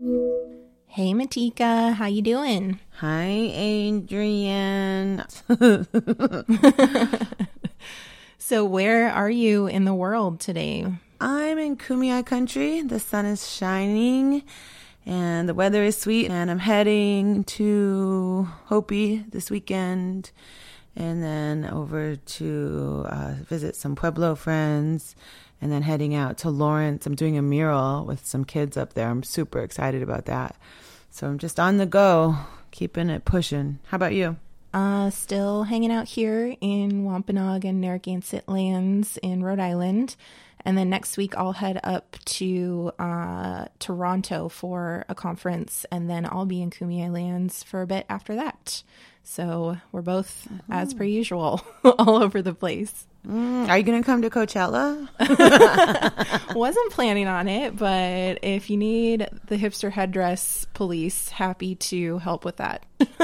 Hey Matika, how you doing? Hi, Adrienne. so, where are you in the world today? I'm in Kumeyaay country. The sun is shining and the weather is sweet. And I'm heading to Hopi this weekend and then over to uh, visit some Pueblo friends and then heading out to Lawrence. I'm doing a mural with some kids up there. I'm super excited about that. So I'm just on the go, keeping it pushing. How about you? Uh, still hanging out here in Wampanoag and Narragansett lands in Rhode Island. And then next week, I'll head up to uh, Toronto for a conference, and then I'll be in Kumeyaay Lands for a bit after that. So we're both, as per usual, all over the place. Mm, are you going to come to Coachella? Wasn't planning on it, but if you need the hipster headdress police, happy to help with that.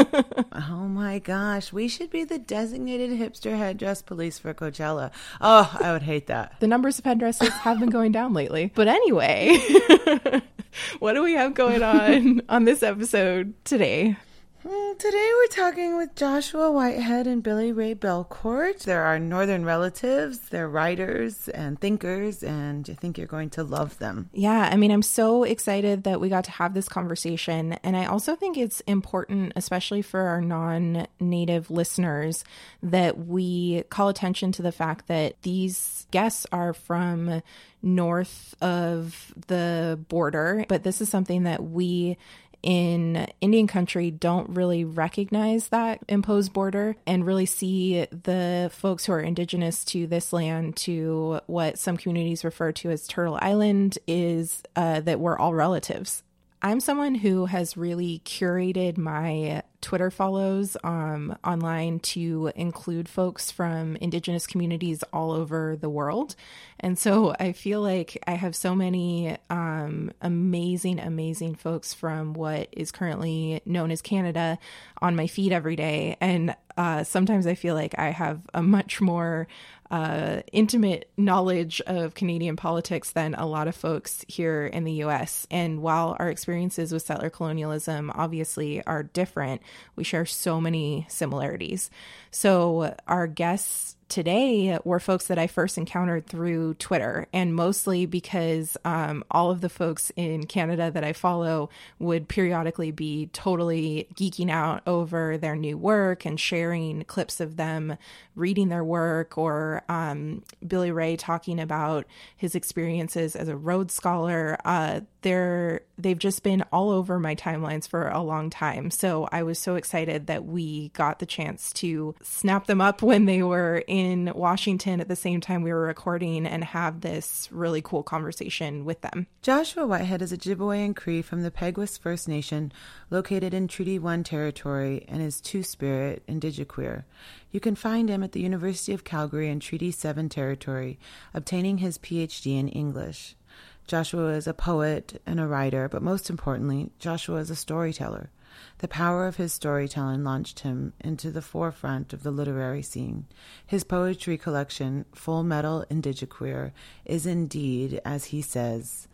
oh my gosh, we should be the designated hipster headdress police for Coachella. Oh, I would hate that. The numbers of headdresses have been going down lately. But anyway, what do we have going on on this episode today? Today we're talking with Joshua Whitehead and Billy Ray Belcourt. They're our northern relatives. They're writers and thinkers, and I think you're going to love them. Yeah, I mean, I'm so excited that we got to have this conversation. And I also think it's important, especially for our non native listeners, that we call attention to the fact that these guests are from north of the border, but this is something that we in Indian country don't really recognize that imposed border and really see the folks who are indigenous to this land, to what some communities refer to as Turtle Island, is uh, that we're all relatives. I'm someone who has really curated my Twitter follows um, online to include folks from Indigenous communities all over the world. And so I feel like I have so many um, amazing, amazing folks from what is currently known as Canada on my feed every day. And uh, sometimes I feel like I have a much more uh, intimate knowledge of Canadian politics than a lot of folks here in the US. And while our experiences with settler colonialism obviously are different, we share so many similarities. So, our guests today were folks that I first encountered through Twitter, and mostly because um, all of the folks in Canada that I follow would periodically be totally geeking out over their new work and sharing clips of them reading their work, or um, Billy Ray talking about his experiences as a Rhodes Scholar. Uh, they're they've just been all over my timelines for a long time. So I was so excited that we got the chance to snap them up when they were in Washington at the same time we were recording and have this really cool conversation with them. Joshua Whitehead is a Chipewyan Cree from the Peguis First Nation located in Treaty 1 territory and is Two Spirit Indigiqueer. You can find him at the University of Calgary in Treaty 7 territory, obtaining his PhD in English. Joshua is a poet and a writer, but most importantly, Joshua is a storyteller. The power of his storytelling launched him into the forefront of the literary scene. His poetry collection, Full Metal Indigiqueer, is indeed, as he says,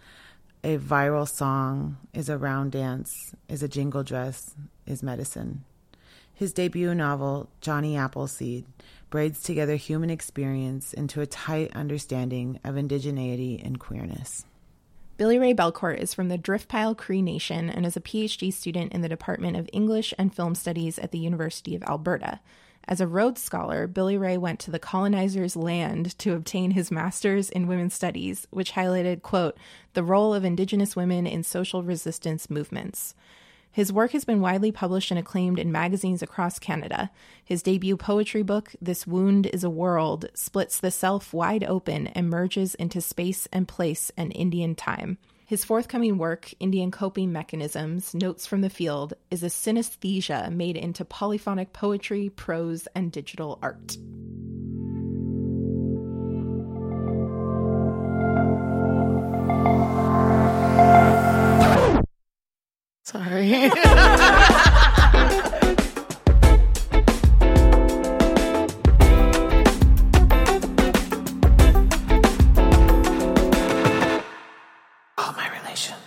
a viral song, is a round dance, is a jingle dress, is medicine. His debut novel, Johnny Appleseed, braids together human experience into a tight understanding of indigeneity and queerness. Billy Ray Belcourt is from the Driftpile Cree Nation and is a PhD student in the Department of English and Film Studies at the University of Alberta. As a Rhodes Scholar, Billy Ray went to the colonizer's land to obtain his master's in women's studies, which highlighted, quote, the role of Indigenous women in social resistance movements. His work has been widely published and acclaimed in magazines across Canada. His debut poetry book, This Wound is a World, splits the self wide open and merges into space and place and Indian time. His forthcoming work, Indian Coping Mechanisms Notes from the Field, is a synesthesia made into polyphonic poetry, prose, and digital art. Sorry. All my relations.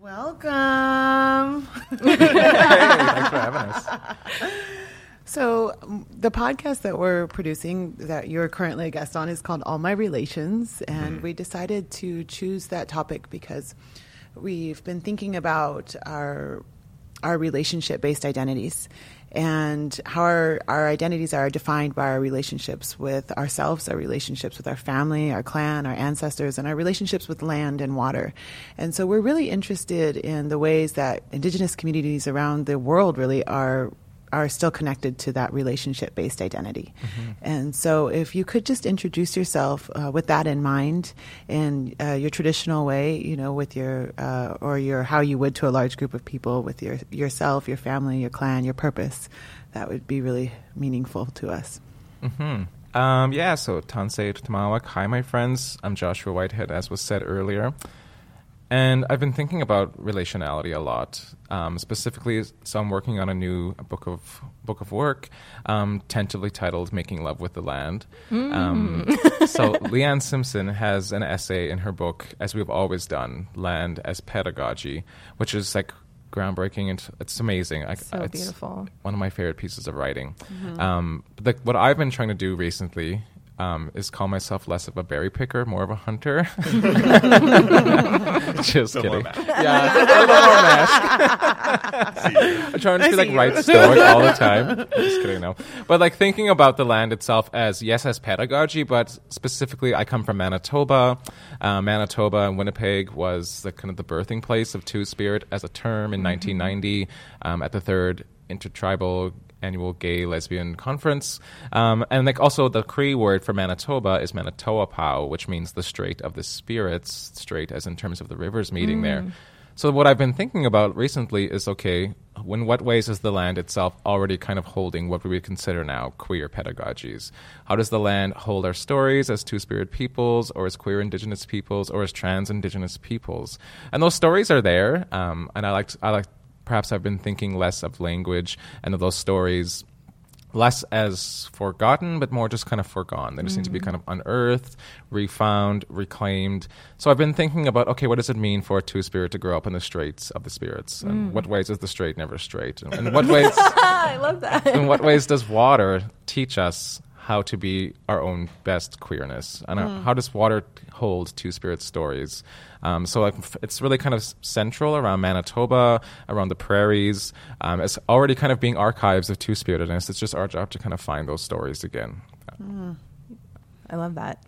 Welcome. hey, thanks for having us. So, um, the podcast that we're producing, that you're currently a guest on, is called All My Relations. And Mm-hmm. we decided to choose that topic because we've been thinking about our, our relationship based identities and how our, our identities are defined by our relationships with ourselves, our relationships with our family, our clan, our ancestors, and our relationships with land and water. And so we're really interested in the ways that indigenous communities around the world really are are still connected to that relationship based identity. And so, if you could just introduce yourself uh, with that in mind in uh, your traditional way, you know, with your, uh, or your, how you would to a large group of people, with your, yourself, your family, your clan, your purpose, that would be really meaningful to us. Mm-hmm. Um, yeah, so Tansei Tamawak. Hi, my friends. I'm Joshua Whitehead, as was said earlier. And I've been thinking about relationality a lot. Um, specifically, so I'm working on a new book of book of work, um, tentatively titled "Making Love with the Land." Um, so Leanne Simpson has an essay in her book, as we've always done, "Land as Pedagogy," which is like groundbreaking and it's amazing. I, So it's beautiful. One of my favorite pieces of writing. Um, the, what I've been trying to do recently um, is call myself less of a berry picker, more of a hunter. Just So kidding. mask. Yeah, a little more mask. I'm trying to be like right stoic all the time. Just kidding, no. But like thinking about the land itself as yes, as pedagogy, but specifically, I come from Manitoba. Uh, Manitoba and Winnipeg was the kind of the birthing place of Two Spirit as a term in 1990 um, at the third intertribal annual gay lesbian conference. Um, and like also the cree word for manitoba is manitoapau which means the strait of the spirits strait as in terms of the rivers meeting there. So what i've been thinking about recently is okay in what ways is the land itself already kind of holding what we would consider now queer pedagogies? How does the land hold our stories as two spirit peoples or as queer indigenous peoples or as trans indigenous peoples? And those stories are there um, and i like i like perhaps I've been thinking less of language and of those stories less as forgotten, but more just kind of forgone. They just need to be mm. kind of unearthed, refound, reclaimed. So I've been thinking about okay, what does it mean for a two spirit to grow up in the straits of the spirits? And mm. what ways is the straight never straight? And in what ways I love that. in what ways does water teach us how to be our own best queerness? And uh, how does water hold two spirit stories? Um, so like, it's really kind of central around Manitoba, around the prairies. Um, it's already kind of being archives of two spiritedness. It's just our job to kind of find those stories again. I love that.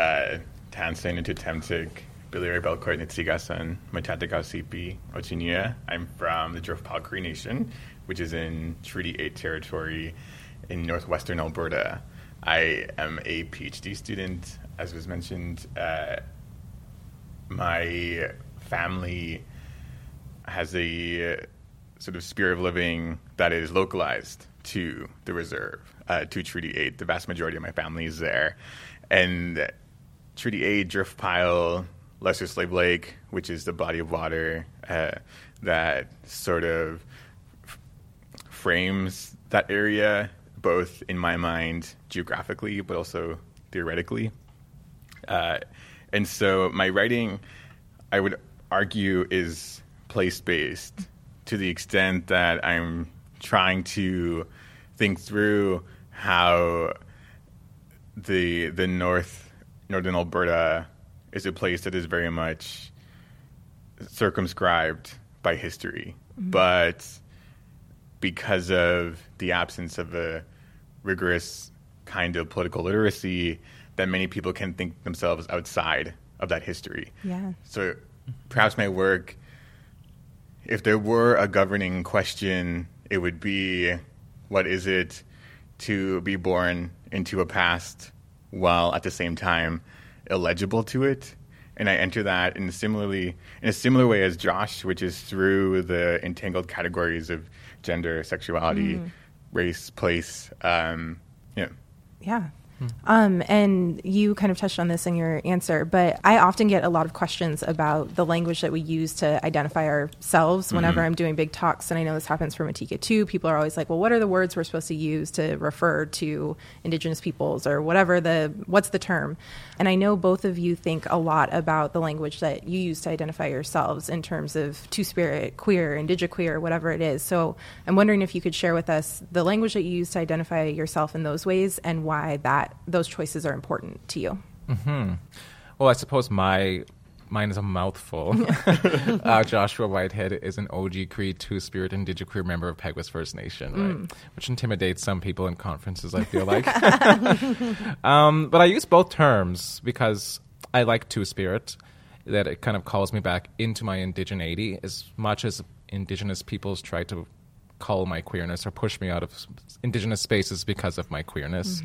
Uh, Tansen into Temtik, Billy Belcourt, Nitsigasan, Matataga Sipi, Ochinia. I'm from the Driftpile Cree Nation, which is in Treaty 8 territory in northwestern Alberta. I am a PhD student, as was mentioned. Uh, my family has a sort of spirit of living that is localized to the reserve, uh, to Treaty 8. The vast majority of my family is there. And Treaty 8, Drift Pile, Lesser Slave Lake, which is the body of water uh, that sort of f- frames that area, both in my mind geographically, but also theoretically. Uh, and so my writing, I would argue, is place based to the extent that I'm trying to think through how the the north northern Alberta is a place that is very much circumscribed by history, but because of the absence of a rigorous kind of political literacy, that many people can think themselves outside of that history. Yeah. So perhaps my work, if there were a governing question, it would be what is it to be born into a past while at the same time illegible to it? And I enter that in similarly in a similar way as Josh, which is through the entangled categories of gender, sexuality, race, place. Um, yeah. Yeah. Um, and you kind of touched on this in your answer, but I often get a lot of questions about the language that we use to identify ourselves whenever I'm doing big talks. And I know this happens for Matika too. People are always like, well, what are the words we're supposed to use to refer to Indigenous peoples or whatever the, what's the term? And I know both of you think a lot about the language that you use to identify yourselves in terms of two spirit, queer, indigiqueer, whatever it is. So I'm wondering if you could share with us the language that you use to identify yourself in those ways and why that those choices are important to you. Well, I suppose my mine is a mouthful. uh, Joshua Whitehead is an OG Cree Two Spirit Indigiqueer member of Peguis First Nation, right? Which intimidates some people in conferences. I feel like, um, but I use both terms because I like Two Spirit. That it kind of calls me back into my indigeneity as much as Indigenous peoples try to call my queerness or push me out of Indigenous spaces because of my queerness.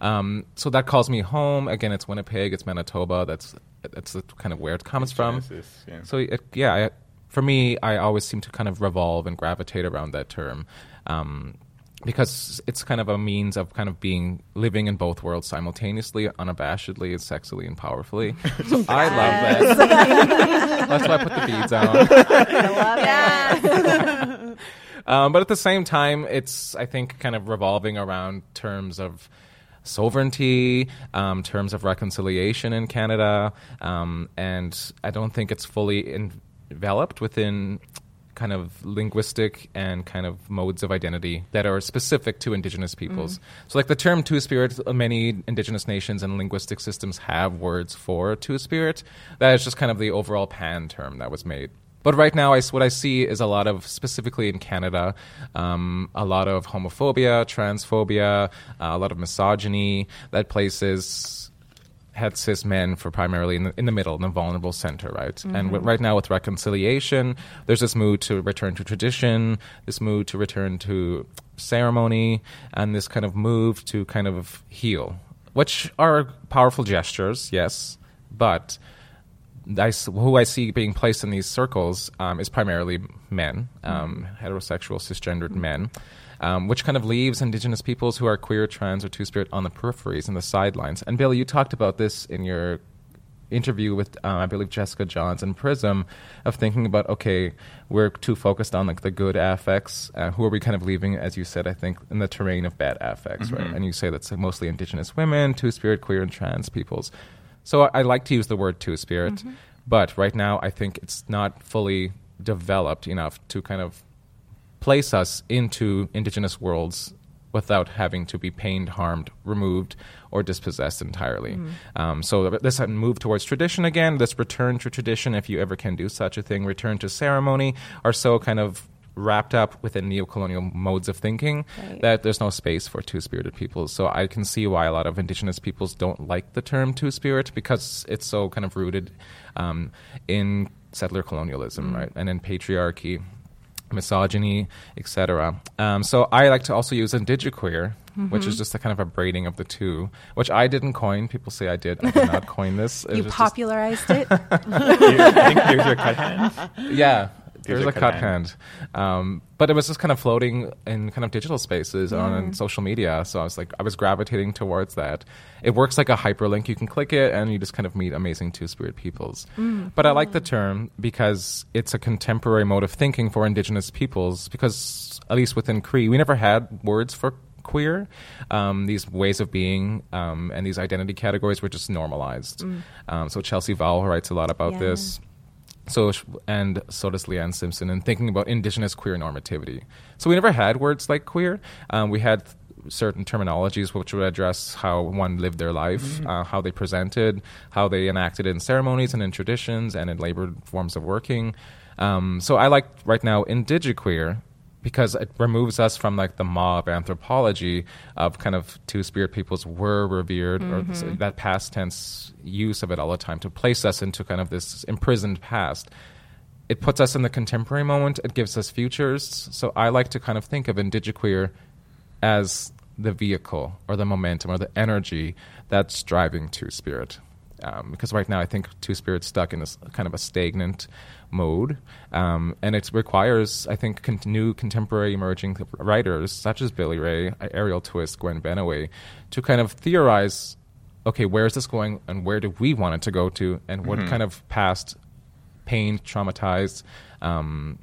Um, so that calls me home. Again, it's Winnipeg, it's Manitoba. That's that's kind of where it comes from. Genesis, yeah. So it, yeah, I, for me, I always seem to kind of revolve and gravitate around that term. Um, because it's kind of a means of kind of being living in both worlds simultaneously, unabashedly, and sexily and powerfully. So I love that. That's why I put the beads on. I love yeah um, but at the same time, it's I think kind of revolving around terms of sovereignty, um, terms of reconciliation in Canada, um, and I don't think it's fully enveloped within kind of linguistic and kind of modes of identity that are specific to Indigenous peoples. So, like the term Two Spirit, many Indigenous nations and linguistic systems have words for Two Spirit. That is just kind of the overall pan term that was made. But right now, I what I see is a lot of, specifically in Canada, um, a lot of homophobia, transphobia, uh, a lot of misogyny that places het cis men for primarily in the, in the middle, in the vulnerable center, right? And w- right now, with reconciliation, there's this mood to return to tradition, this mood to return to ceremony, and this kind of move to kind of heal, which are powerful gestures, yes, but I who I see being placed in these circles um, is primarily men, um, heterosexual, cisgendered men, um, which kind of leaves Indigenous peoples who are queer, trans, or Two Spirit on the peripheries and the sidelines. And Bill, you talked about this in your interview with, uh, I believe, Jessica Johns and Prism, of thinking about okay, we're too focused on like the good affects. Uh, who are we kind of leaving, as you said, I think, in the terrain of bad affects, right? And you say that's like, mostly Indigenous women, Two Spirit, queer, and trans peoples. So I, I like to use the word Two Spirit, but right now I think it's not fully developed enough to kind of place us into indigenous worlds without having to be pained, harmed, removed, or dispossessed entirely. Um, so uh, move towards tradition again, this return to tradition, if you ever can do such a thing, return to ceremony, are so kind of wrapped up within neocolonial modes of thinking Right. that there's no space for two-spirited peoples. So I can see why a lot of indigenous peoples don't like the term two-spirit because it's so kind of rooted um, in settler colonialism, right, and in patriarchy misogyny, etc. Um, so I like to also use indigiqueer, which is just a kind of a braiding of the two, which I didn't coin. People say I did. I did not coin this. It You was just- popularized it. I think here's your cut hand. yeah. There's There's a a cut cut hand. Um, but it was just kind of floating in kind of digital spaces on social media. So I was like, I was gravitating towards that. It works like a hyperlink. You can click it and you just kind of meet amazing two spirit peoples. But I like the term because it's a contemporary mode of thinking for indigenous peoples because, at least within Cree, we never had words for queer. Um, these ways of being um, and these identity categories were just normalized. Um, so Chelsea Vowel writes a lot about Yeah. this. So and so does Leanne Simpson in thinking about indigenous queer normativity. So we never had words like queer. Um, we had certain terminologies which would address how one lived their life, uh, how they presented, how they enacted in ceremonies and in traditions and in labor forms of working. Um, so I like right now indigiqueer because it removes us from like the mob anthropology of kind of two spirit peoples were revered or s- mm-hmm. that past tense use of it all the time to place us into kind of this imprisoned past. It puts us in the contemporary moment. It gives us futures. So i like to kind of think of indigiqueer as the vehicle or the momentum or the energy that's driving two spirit Um, because right now I think Two Spirits stuck in this kind of a stagnant mode, um, and it requires I think con- new contemporary emerging writers such as Billy Ray, Arielle Twist, Gwen Benaway, to kind of theorize. Okay, where is this going, and where do we want it to go to, and what Mm-hmm. kind of past pain, traumatized, um,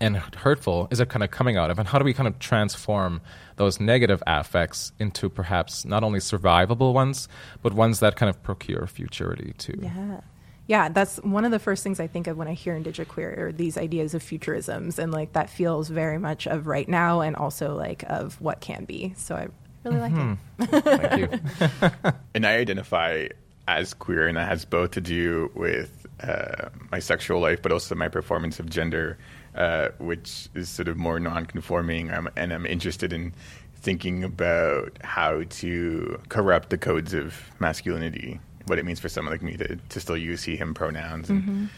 and hurtful is it kind of coming out of, and how do we kind of transform those negative affects into perhaps not only survivable ones, but ones that kind of procure futurity too. Yeah. Yeah, that's one of the first things I think of when I hear indigiqueer are these ideas of futurisms and like that feels very much of right now and also like of what can be. So I really like it. Thank you. and I identify as queer, and that has both to do with uh, my sexual life, but also my performance of gender, uh, which is sort of more non-conforming. I'm, and I'm interested in thinking about how to corrupt the codes of masculinity, what it means for someone like me to, to still use he/him pronouns and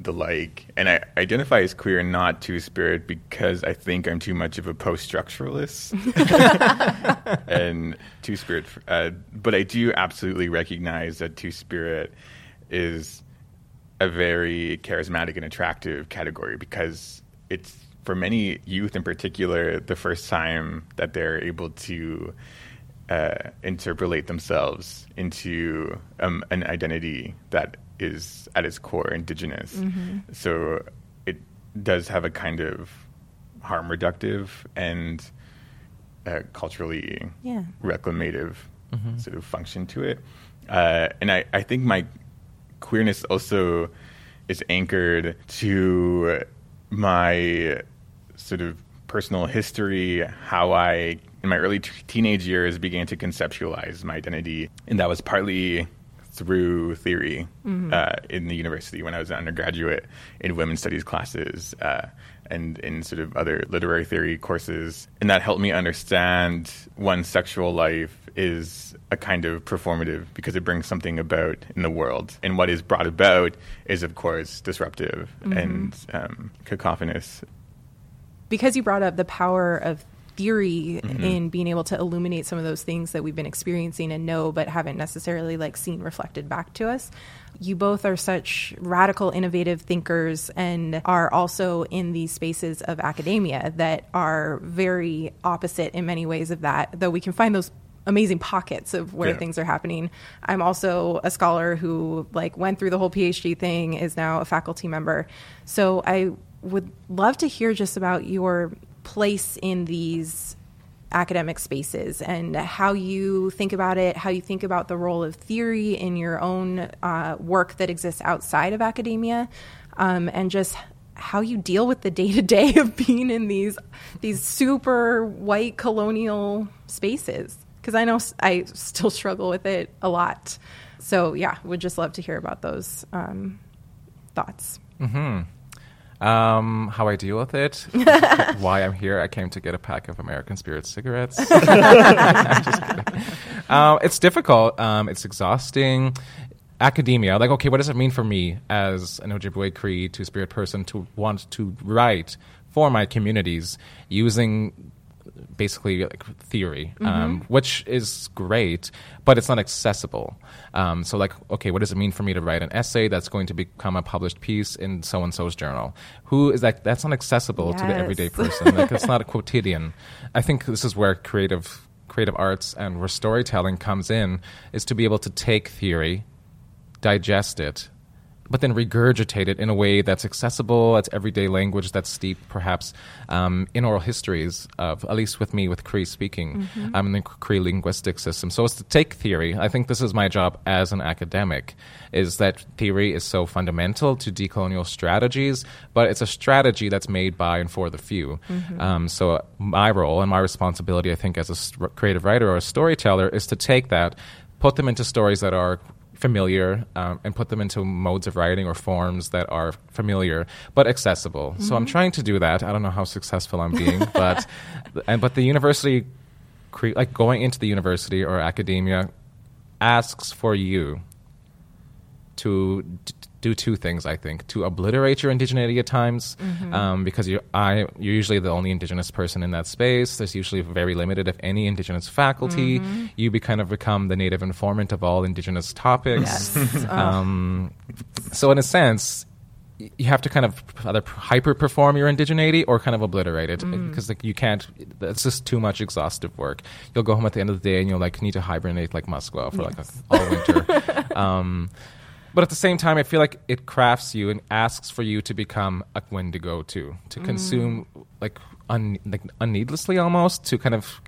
the like. And I identify as queer and not two-spirit because I think I'm too much of a post-structuralist and Two Spirit. Uh, but I do absolutely recognize that Two Spirit is a very charismatic and attractive category because it's for many youth in particular the first time that they're able to uh, interpolate themselves into um, an identity that is at its core indigenous. So it does have a kind of harm reductive and uh, culturally Yeah. reclamative sort of function to it. Uh, and I, I think my queerness also is anchored to my sort of personal history, how I, in my early t- teenage years, began to conceptualize my identity. And that was partly through theory uh, in the university when I was an undergraduate in women's studies classes uh, and in sort of other literary theory courses. And that helped me understand one's sexual life is a kind of performative because it brings something about in the world. And what is brought about is, of course, disruptive and um, cacophonous. because you brought up the power of theory in being able to illuminate some of those things that we've been experiencing and know but haven't necessarily like seen reflected back to us you both are such radical innovative thinkers and are also in these spaces of academia that are very opposite in many ways of that though we can find those amazing pockets of where Yeah. things are happening i'm also a scholar who like went through the whole phd thing is now a faculty member so i would love to hear just about your place in these academic spaces and how you think about it, how you think about the role of theory in your own uh, work that exists outside of academia, um, and just how you deal with the day to day of being in these these super white colonial spaces. Because I know I still struggle with it a lot. So yeah, would just love to hear about those um, thoughts. Um, how I deal with it, why I'm here. I came to get a pack of American Spirit cigarettes. Um, it's difficult. Um, it's exhausting. Academia, like, okay, what does it mean for me as an Ojibwe Cree Two Spirit person to want to write for my communities using basically like theory, um, which is great, but it's not accessible. Um, so, like, okay, what does it mean for me to write an essay that's going to become a published piece in so and so's journal? Who is that? That's not accessible to the everyday person. like, it's not a quotidian. I think this is where creative creative arts and where storytelling comes in is to be able to take theory digest it, but then regurgitate it in a way that's accessible, that's everyday language, that's steeped perhaps um, in oral histories of, at least with me, with Cree speaking, um, in the Cree linguistic system. So it's to take theory. I think this is my job as an academic, is that theory is so fundamental to decolonial strategies, but it's a strategy that's made by and for the few. Um, so my role and my responsibility, I think, as a creative writer or a storyteller, is to take that, put them into stories that are familiar um, and put them into modes of writing or forms that are familiar but accessible. So I'm trying to do that. I don't know how successful I'm being, but and but the university, cre- like going into the university or academia, asks for you to d- do two things. I think to obliterate your indigeneity at times, um, because you I you're usually the only indigenous person in that space. There's usually very limited, if any, indigenous faculty. You be kind of become the native informant of all indigenous topics. Yes. Um, so in a sense, you have to kind of either hyper perform your indigeneity or kind of obliterate it because like you can't. It's just too much exhaustive work. You'll go home at the end of the day and you'll like need to hibernate like maskwa for like a, all winter. um, but at the same time, I feel like it crafts you and asks for you to become a Wendigo too, to consume like, un, like unneedlessly almost to kind of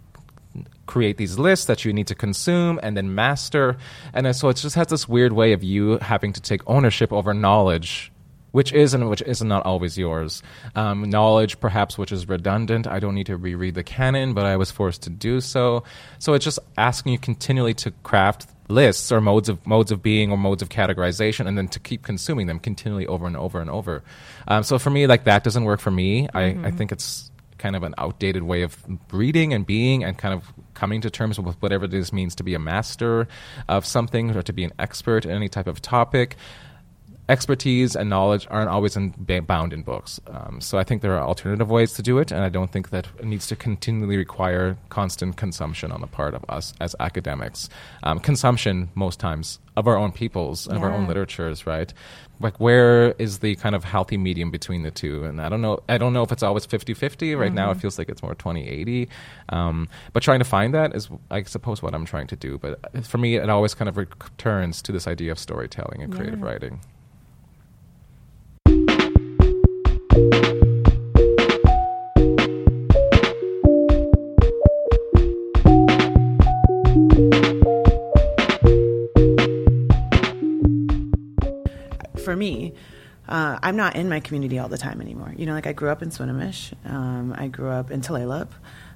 create these lists that you need to consume and then master. And so it just has this weird way of you having to take ownership over knowledge. Which is and which is not always yours. Um, knowledge, perhaps, which is redundant. I don't need to reread the canon, but I was forced to do so. So it's just asking you continually to craft lists or modes of modes of being or modes of categorization, and then to keep consuming them continually over and over and over. Um, so for me, like that doesn't work for me. I, I think it's kind of an outdated way of reading and being and kind of coming to terms with whatever this means to be a master of something or to be an expert in any type of topic. Expertise and knowledge aren't always in, bound in books. Um, so I think there are alternative ways to do it, and I don't think that it needs to continually require constant consumption on the part of us as academics. Um, consumption, most times, of our own peoples and of our own literatures, right? Like where is the kind of healthy medium between the two? And I don't know I don't know if it's always 50-50. Right now it feels like it's more 20-80. Um, but trying to find that is I suppose what I'm trying to do. But for me it always kind of returns to this idea of storytelling and creative Yeah. writing. For me, uh, I'm not in my community all the time anymore. You know, like I grew up in Swinomish, um, I grew up in Tulalip,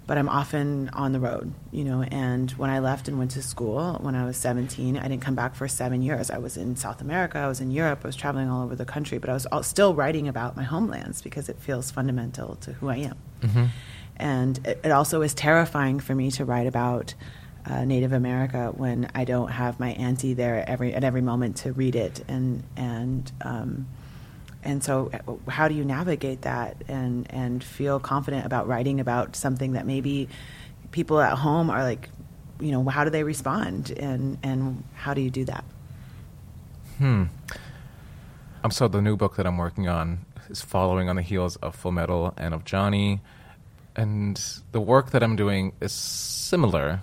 but I'm often on the road. You know, and when I left and went to school when I was 17, I didn't come back for seven years. I was in South America, I was in Europe, I was traveling all over the country, but I was all, still writing about my homelands because it feels fundamental to who I am. And it, it also is terrifying for me to write about uh, Native America when I don't have my auntie there every at every moment to read it, and and um, and so uh, how do you navigate that and and feel confident about writing about something that maybe people at home are like, you know, how do they respond, and and how do you do that? Hmm. Um, so the new book that I'm working on is following on the heels of Full Metal and of Johnny, and the work that I'm doing is similar,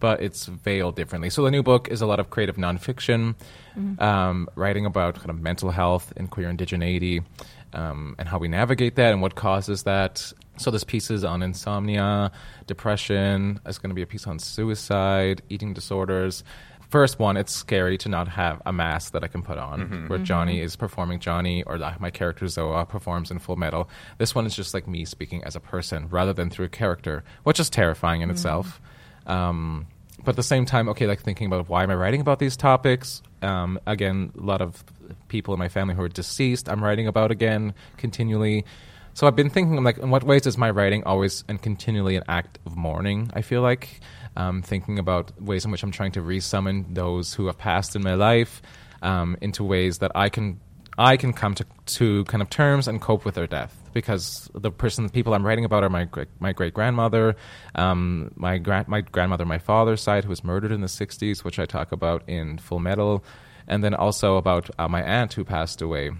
but it's veiled differently. So the new book is a lot of creative nonfiction, um, writing about kind of mental health and queer indigeneity, um, and how we navigate that and what causes that. So there's pieces on insomnia, depression. There's going to be a piece on suicide, eating disorders. First one, it's scary to not have a mask that I can put on, where Johnny is performing Johnny, or the, my character Zoa performs in Full Metal. This one is just like me speaking as a person rather than through a character, which is terrifying in itself. Um, but at the same time, okay, like thinking about why am I writing about these topics? Um, again, a lot of people in my family who are deceased, I'm writing about again continually. So I've been thinking, I'm like, in what ways is my writing always and continually an act of mourning? I feel like um, thinking about ways in which I'm trying to resummon those who have passed in my life um, into ways that I can I can come to to kind of terms and cope with their death because the person the people I'm writing about are my my great grandmother, um, my grand my grandmother my father's side who was murdered in the '60s, which I talk about in Full Metal, and then also about uh, my aunt who passed away.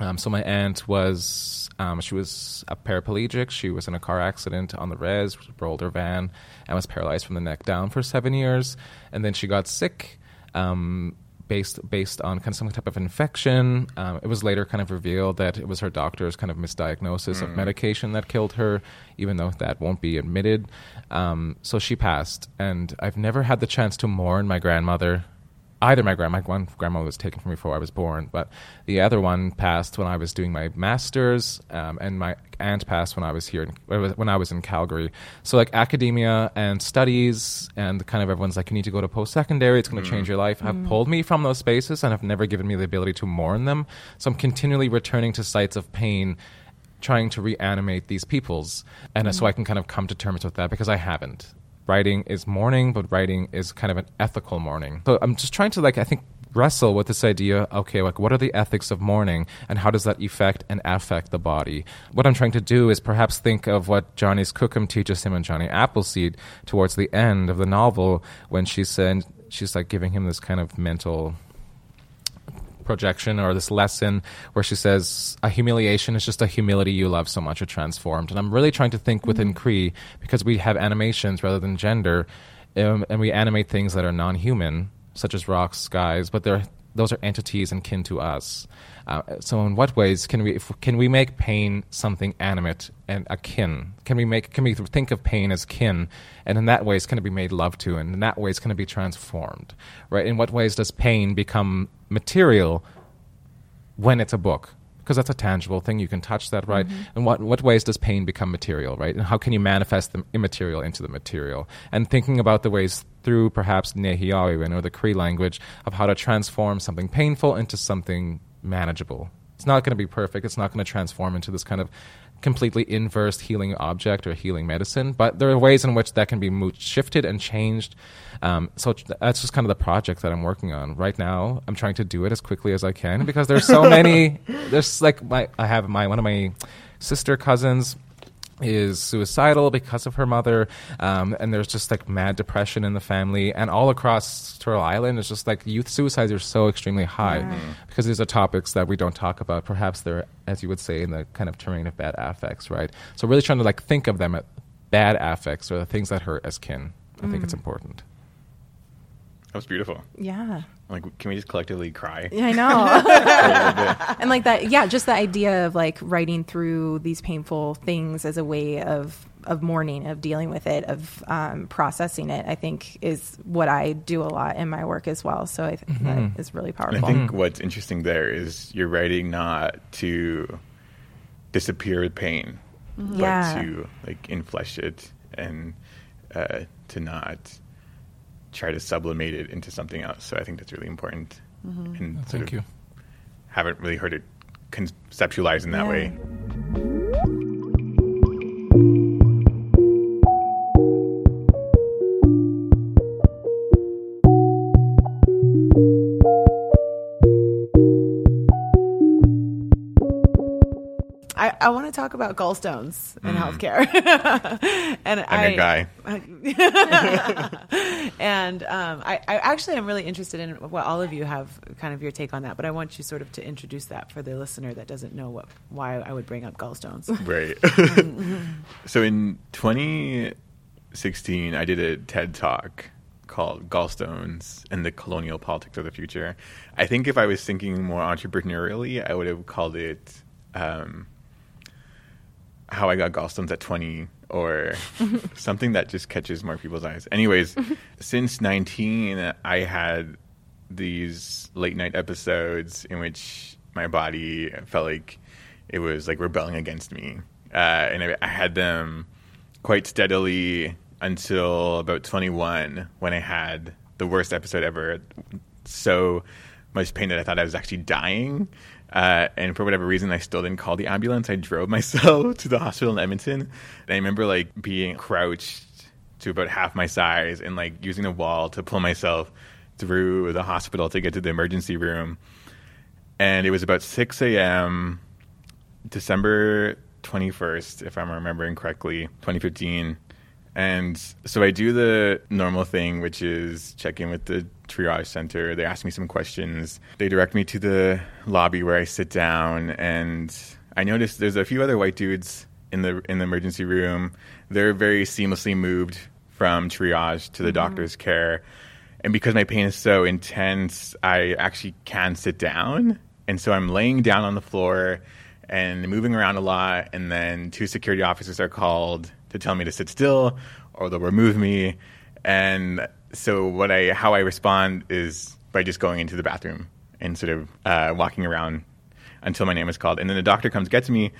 Um, so my aunt was um, she was a paraplegic. She was in a car accident on the res, rolled her van, and was paralyzed from the neck down for seven years. And then she got sick, um, based based on kind of some type of infection. Um, it was later kind of revealed that it was her doctor's kind of misdiagnosis of medication that killed her, even though that won't be admitted. Um, so she passed, and I've never had the chance to mourn my grandmother either my grandma, one grandma was taken from me before I was born, but the other one passed when I was doing my master's, um, and my aunt passed when I was here, in, when I was in Calgary. So like academia and studies, and kind of everyone's like, you need to go to post secondary. It's going to change your life. Have pulled me from those spaces and have never given me the ability to mourn them. So I'm continually returning to sites of pain. Trying to reanimate these peoples, and uh, so I can kind of come to terms with that because I haven't writing is mourning, but writing is kind of an ethical mourning. So I'm just trying to like I think wrestle with this idea okay like what are the ethics of mourning and how does that affect and affect the body what i'm trying to do is perhaps think of what johnny's kokum teaches him and johnny appleseed towards the end of the novel when she said she's like giving him this kind of mental projection or this lesson where she says a humiliation is just a humility you love so much or transformed. And i'm really trying to think within mm-hmm. cree because we have animations rather than gender um, and we animate things that are non-human such as rocks skies but they're those are entities and kin to us. Uh, so in what ways can we if, can we make pain something animate and akin? Can we make can we think of pain as kin? And in that ways can it be made love to? And in that ways can it be transformed? Right? In what ways does pain become material when it's a book because that's a tangible thing you can touch that right? Mm-hmm. and what what ways does pain become material right? And how can you manifest the immaterial into the material? And thinking about the ways through perhaps Nehiyawen or the Cree language of how to transform something painful into something manageable. It's not going to be perfect it's not going to transform into this kind of completely inverse healing object or healing medicine, but there are ways in which that can be moved, shifted and changed. Um, so that's just kind of the project that I'm working on right now. I'm trying to do it as quickly as I can because there's so many. There's like my I have my one of my sister cousins is suicidal because of her mother, um, and there's just like mad depression in the family, and all across Turtle Island, it's just like youth suicides are so extremely high yeah. because these are topics that we don't talk about. Perhaps they're, as you would say, in the kind of terrain of bad affects, right? So really trying to like think of them as bad affects or the things that hurt as kin. I mm. think it's mm. important. That was beautiful. Yeah. Like, can we just collectively cry? Yeah, I know. and like that, yeah, just the idea of like writing through these painful things as a way of of mourning, of dealing with it, of um, processing it. I think is what I do a lot in my work as well. So I think mm-hmm. that is really powerful. And I think what's interesting there is you're writing not to disappear with pain, mm-hmm. yeah. but to like inflesh it and uh, to not try to sublimate it into something else. So I think that's really important. Mm-hmm. And oh, thank you. Haven't really heard it conceptualized in that yeah. way. I want to talk about gallstones in mm. healthcare. and I'm I, guy. and um, I, I actually am really interested in what all of you have kind of your take on that. But I want you sort of to introduce that for the listener that doesn't know what why I would bring up gallstones. Right. so in 2016, I did a TED talk called Gallstones and the Colonial Politics of the Future. I think if I was thinking more entrepreneurially, I would have called it um, how I got gallstones at 20 or something that just catches more people's eyes. Anyways, since 19, I had these late night episodes in which my body felt like it was like rebelling against me. Uh, and I, I had them quite steadily until about 21 when I had the worst episode ever. So much pain that I thought I was actually dying. Uh, and for whatever reason, I still didn't call the ambulance. I drove myself to the hospital in Edmonton. And I remember like being crouched to about half my size and like using a wall to pull myself through the hospital to get to the emergency room. And it was about 6 a.m., December 21st, if I'm remembering correctly, 2015. And so I do the normal thing, which is check in with the triage center. They ask me some questions. They direct me to the lobby where I sit down, and I notice there's a few other white dudes in the in the emergency room. They're very seamlessly moved from triage to the mm-hmm. doctor's care. And because my pain is so intense, I actually can sit down. And so I'm laying down on the floor and moving around a lot. And then two security officers are called to tell me to sit still or they'll remove me. And so what I how I respond is by just going into the bathroom and sort of uh, walking around until my name is called. And then the doctor comes, gets me,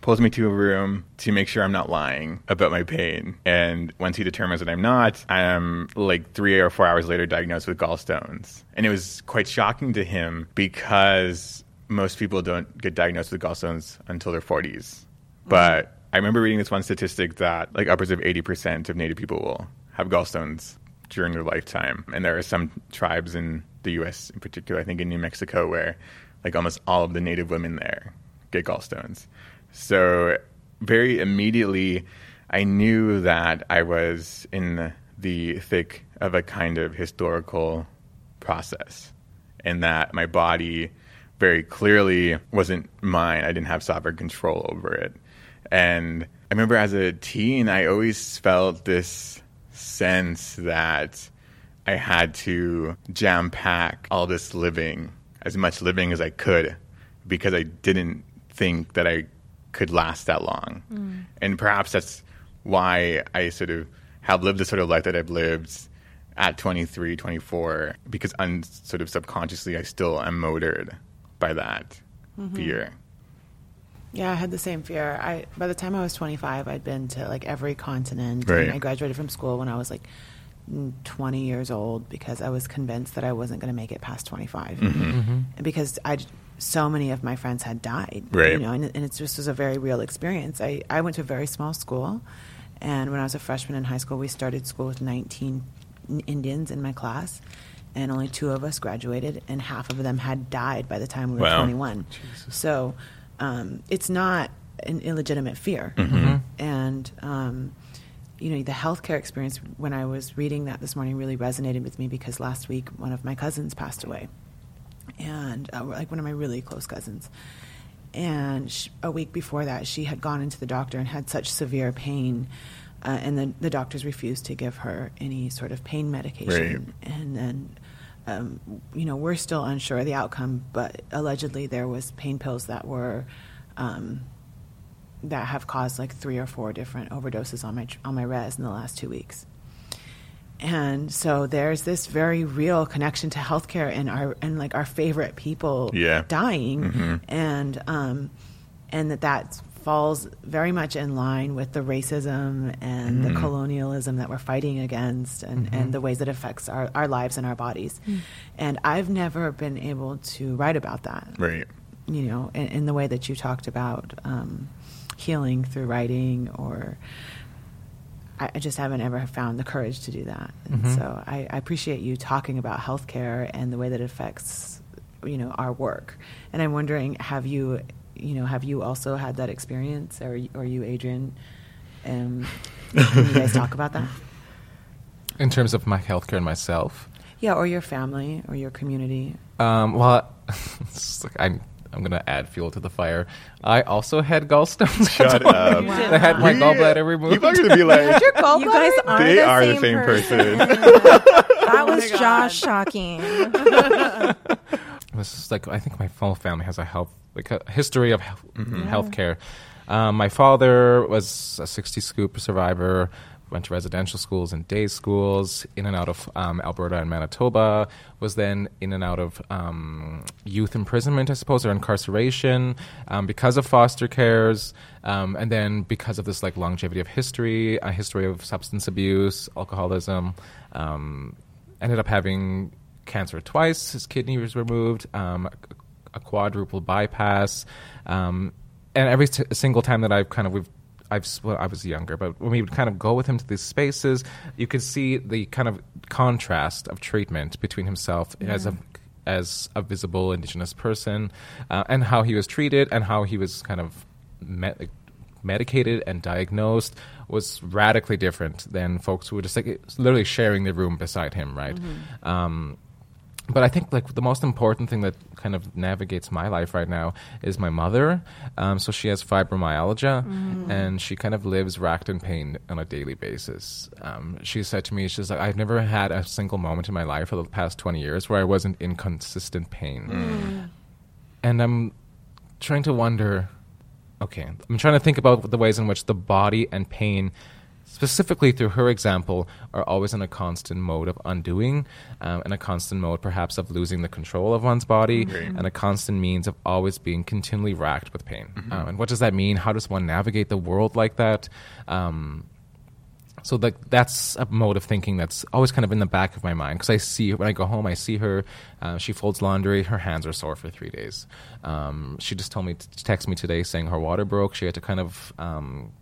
pulls me to a room to make sure I'm not lying about my pain. And once he determines that I'm not, I am like three or four hours later diagnosed with gallstones. And it was quite shocking to him because most people don't get diagnosed with gallstones until their 40s. But I remember reading this one statistic that like upwards of 80% of Native people will have gallstones during their lifetime. And there are some tribes in the U.S. in particular. I think in New Mexico, where like almost all of the native women there get gallstones. So very immediately, I knew that I was in the thick of a kind of historical process, and that my body very clearly wasn't mine. I didn't have sovereign control over it. And I remember as a teen, I always felt this sense that I had to jam pack all this living, as much living as I could, because I didn't think that I could last that long. Mm. And perhaps that's why I sort of have lived the sort of life that I've lived at 23, 24, because un- sort of subconsciously I still am motored by that mm-hmm. fear. Yeah, I had the same fear. I by the time I was 25, I'd been to like every continent. Right. And I graduated from school when I was like 20 years old because I was convinced that I wasn't going to make it past 25. Mm-hmm. Mm-hmm. Because I so many of my friends had died, right. you know, and, and it just was a very real experience. I, I went to a very small school, and when I was a freshman in high school, we started school with 19 Indians in my class, and only two of us graduated, and half of them had died by the time we were wow. 21. Jesus. So um, it's not an illegitimate fear. Mm-hmm. And, um, you know, the healthcare experience, when I was reading that this morning, really resonated with me because last week one of my cousins passed away. And, uh, like, one of my really close cousins. And she, a week before that, she had gone into the doctor and had such severe pain. Uh, and the, the doctors refused to give her any sort of pain medication. Right. And then um, you know, we're still unsure of the outcome, but allegedly there was pain pills that were um, that have caused like three or four different overdoses on my on my res in the last two weeks. And so there's this very real connection to healthcare and our and like our favorite people yeah. dying, mm-hmm. and um, and that that's falls very much in line with the racism and mm-hmm. the colonialism that we're fighting against and, mm-hmm. and the ways it affects our, our lives and our bodies. Mm. And I've never been able to write about that. Right. You know, in, in the way that you talked about um, healing through writing or. I, I just haven't ever found the courage to do that. And mm-hmm. so I, I appreciate you talking about healthcare and the way that it affects you know our work. And I'm wondering, have you you know, have you also had that experience, or or you, Adrienne? Um, can you guys talk about that? In terms of my healthcare and myself. Yeah, or your family or your community. Um, well, like I'm I'm gonna add fuel to the fire. I also had gallstones. Shut up! Wow. I had my gallbladder removed. People are gonna be like, you guys are they the are same the same person. person. that was oh Josh shocking. This is like I think my full family has a health like a history of mm-hmm. healthcare. Um, my father was a 60 scoop survivor, went to residential schools and day schools, in and out of um, Alberta and Manitoba, was then in and out of um, youth imprisonment, I suppose, or incarceration um, because of foster cares, um, and then because of this like longevity of history, a history of substance abuse, alcoholism, um, ended up having cancer twice. His kidney was removed, um, a quadruple bypass, um, and every t- single time that I've kind of we've I've well, I was younger, but when we would kind of go with him to these spaces, you could see the kind of contrast of treatment between himself yeah. as a as a visible Indigenous person, uh, and how he was treated, and how he was kind of medicated and diagnosed was radically different than folks who were just like literally sharing the room beside him, right? Mm-hmm. Um, but I think like the most important thing that kind of navigates my life right now is my mother. Um, so she has fibromyalgia, mm. and she kind of lives racked in pain on a daily basis. Um, she said to me, "She's like, I've never had a single moment in my life for the past twenty years where I wasn't in consistent pain." Mm. And I'm trying to wonder. Okay, I'm trying to think about the ways in which the body and pain specifically through her example, are always in a constant mode of undoing, um, and a constant mode perhaps of losing the control of one's body, mm-hmm. and a constant means of always being continually racked with pain. Mm-hmm. Um, and what does that mean? How does one navigate the world like that? Um, so like that's a mode of thinking that's always kind of in the back of my mind because I see when I go home I see her uh, she folds laundry her hands are sore for three days um, she just told me to text me today saying her water broke she had to kind of um,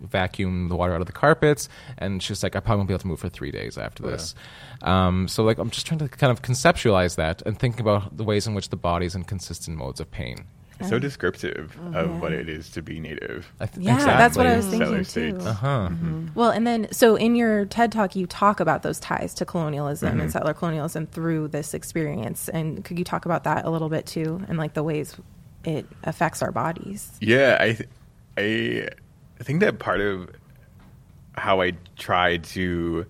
vacuum the water out of the carpets. And she's like, I probably won't be able to move for three days after this. Um, so like, I'm just trying to kind of conceptualize that and think about the ways in which the body is in consistent modes of pain. So uh-huh. descriptive uh-huh. of what it is to be native. I th- Yeah, that's what I was Cellar thinking states. too. Huh. Well, and then so in your TED talk, you talk about those ties to colonialism and mm-hmm. settler colonialism through this experience. And could you talk about that a little bit too, and like the ways it affects our bodies? Yeah, I th- I I think that part of how I try to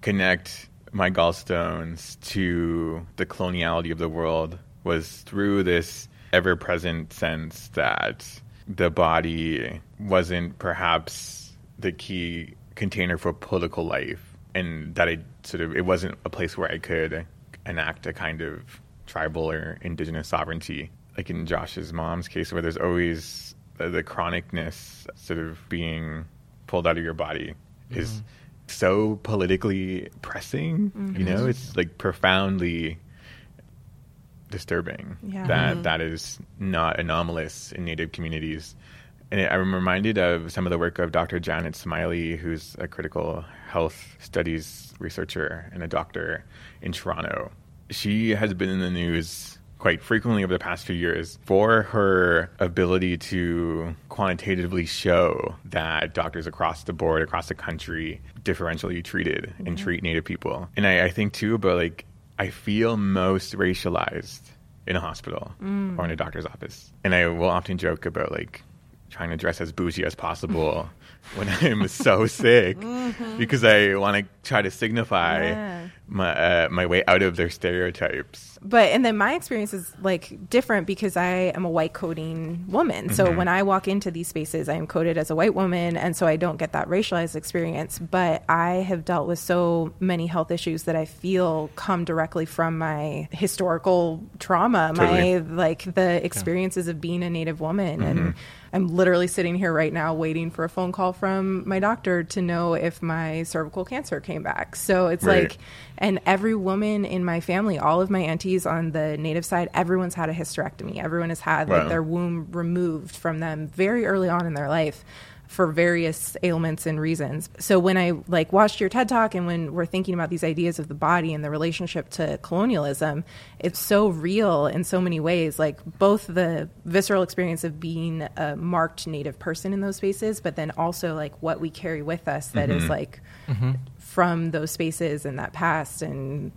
connect my gallstones to the coloniality of the world was through this ever-present sense that the body wasn't perhaps the key container for political life and that I sort of it wasn't a place where I could enact a kind of tribal or indigenous sovereignty. Like in Josh's mom's case where there's always the, the chronicness sort of being pulled out of your body is mm-hmm. so politically pressing you know mm-hmm. it's like profoundly disturbing Yeah. that mm-hmm. that is not anomalous in native communities and I'm reminded of some of the work of Dr. Janet Smylie, who's a critical health studies researcher and a doctor in Toronto. She has been in the news quite frequently over the past few years for her ability to quantitatively show that doctors across the board, across the country, differentially treated and mm-hmm. treat Native people. And I, I think too about like, I feel most racialized in a hospital mm. or in a doctor's office. And I will often joke about like, trying to dress as bougie as possible when I'm so sick mm-hmm. because I want to try to signify Yeah. my uh, my way out of their stereotypes. But and then my experience is like different because I am a white coding woman. So mm-hmm. when I walk into these spaces, I am coded as a white woman, and so I don't get that racialized experience. But I have dealt with so many health issues that I feel come directly from my historical trauma, Totally. my like the experiences of being a Native woman, and mm-hmm. I'm literally sitting here right now waiting for a phone call from my doctor to know if my cervical cancer came back. So it's Right. like and every woman in my family, all of my aunties on the native side, everyone's had a hysterectomy. Everyone has had like their womb removed from them very early on in their life for various ailments and reasons. So when I like watched your TED talk and when we're thinking about these ideas of the body and the relationship to colonialism, it's so real in so many ways. Like both the visceral experience of being a marked native person in those spaces, but then also like what we carry with us that is mm-hmm. like mm-hmm. from those spaces and that past and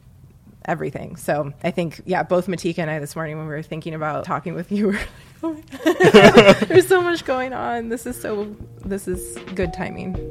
everything. So I think, yeah, both Matika and I this morning when we were thinking about talking with you, were like, oh my God, there's so much going on. This is so, this is good timing.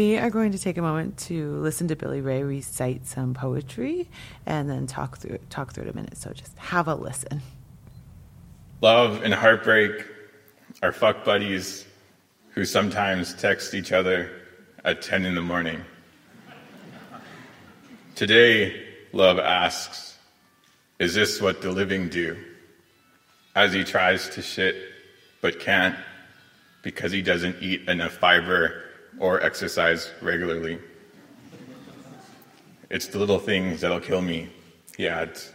We are going to take a moment to listen to Billy Ray recite some poetry and then talk through talk through it a minute. So just have a listen. Love and heartbreak are fuck buddies who sometimes text each other at 10 in the morning. Today, love asks, Is this what the living do? As he tries to shit but can't because he doesn't eat enough fiber or exercise regularly. It's the little things that'll kill me, he adds.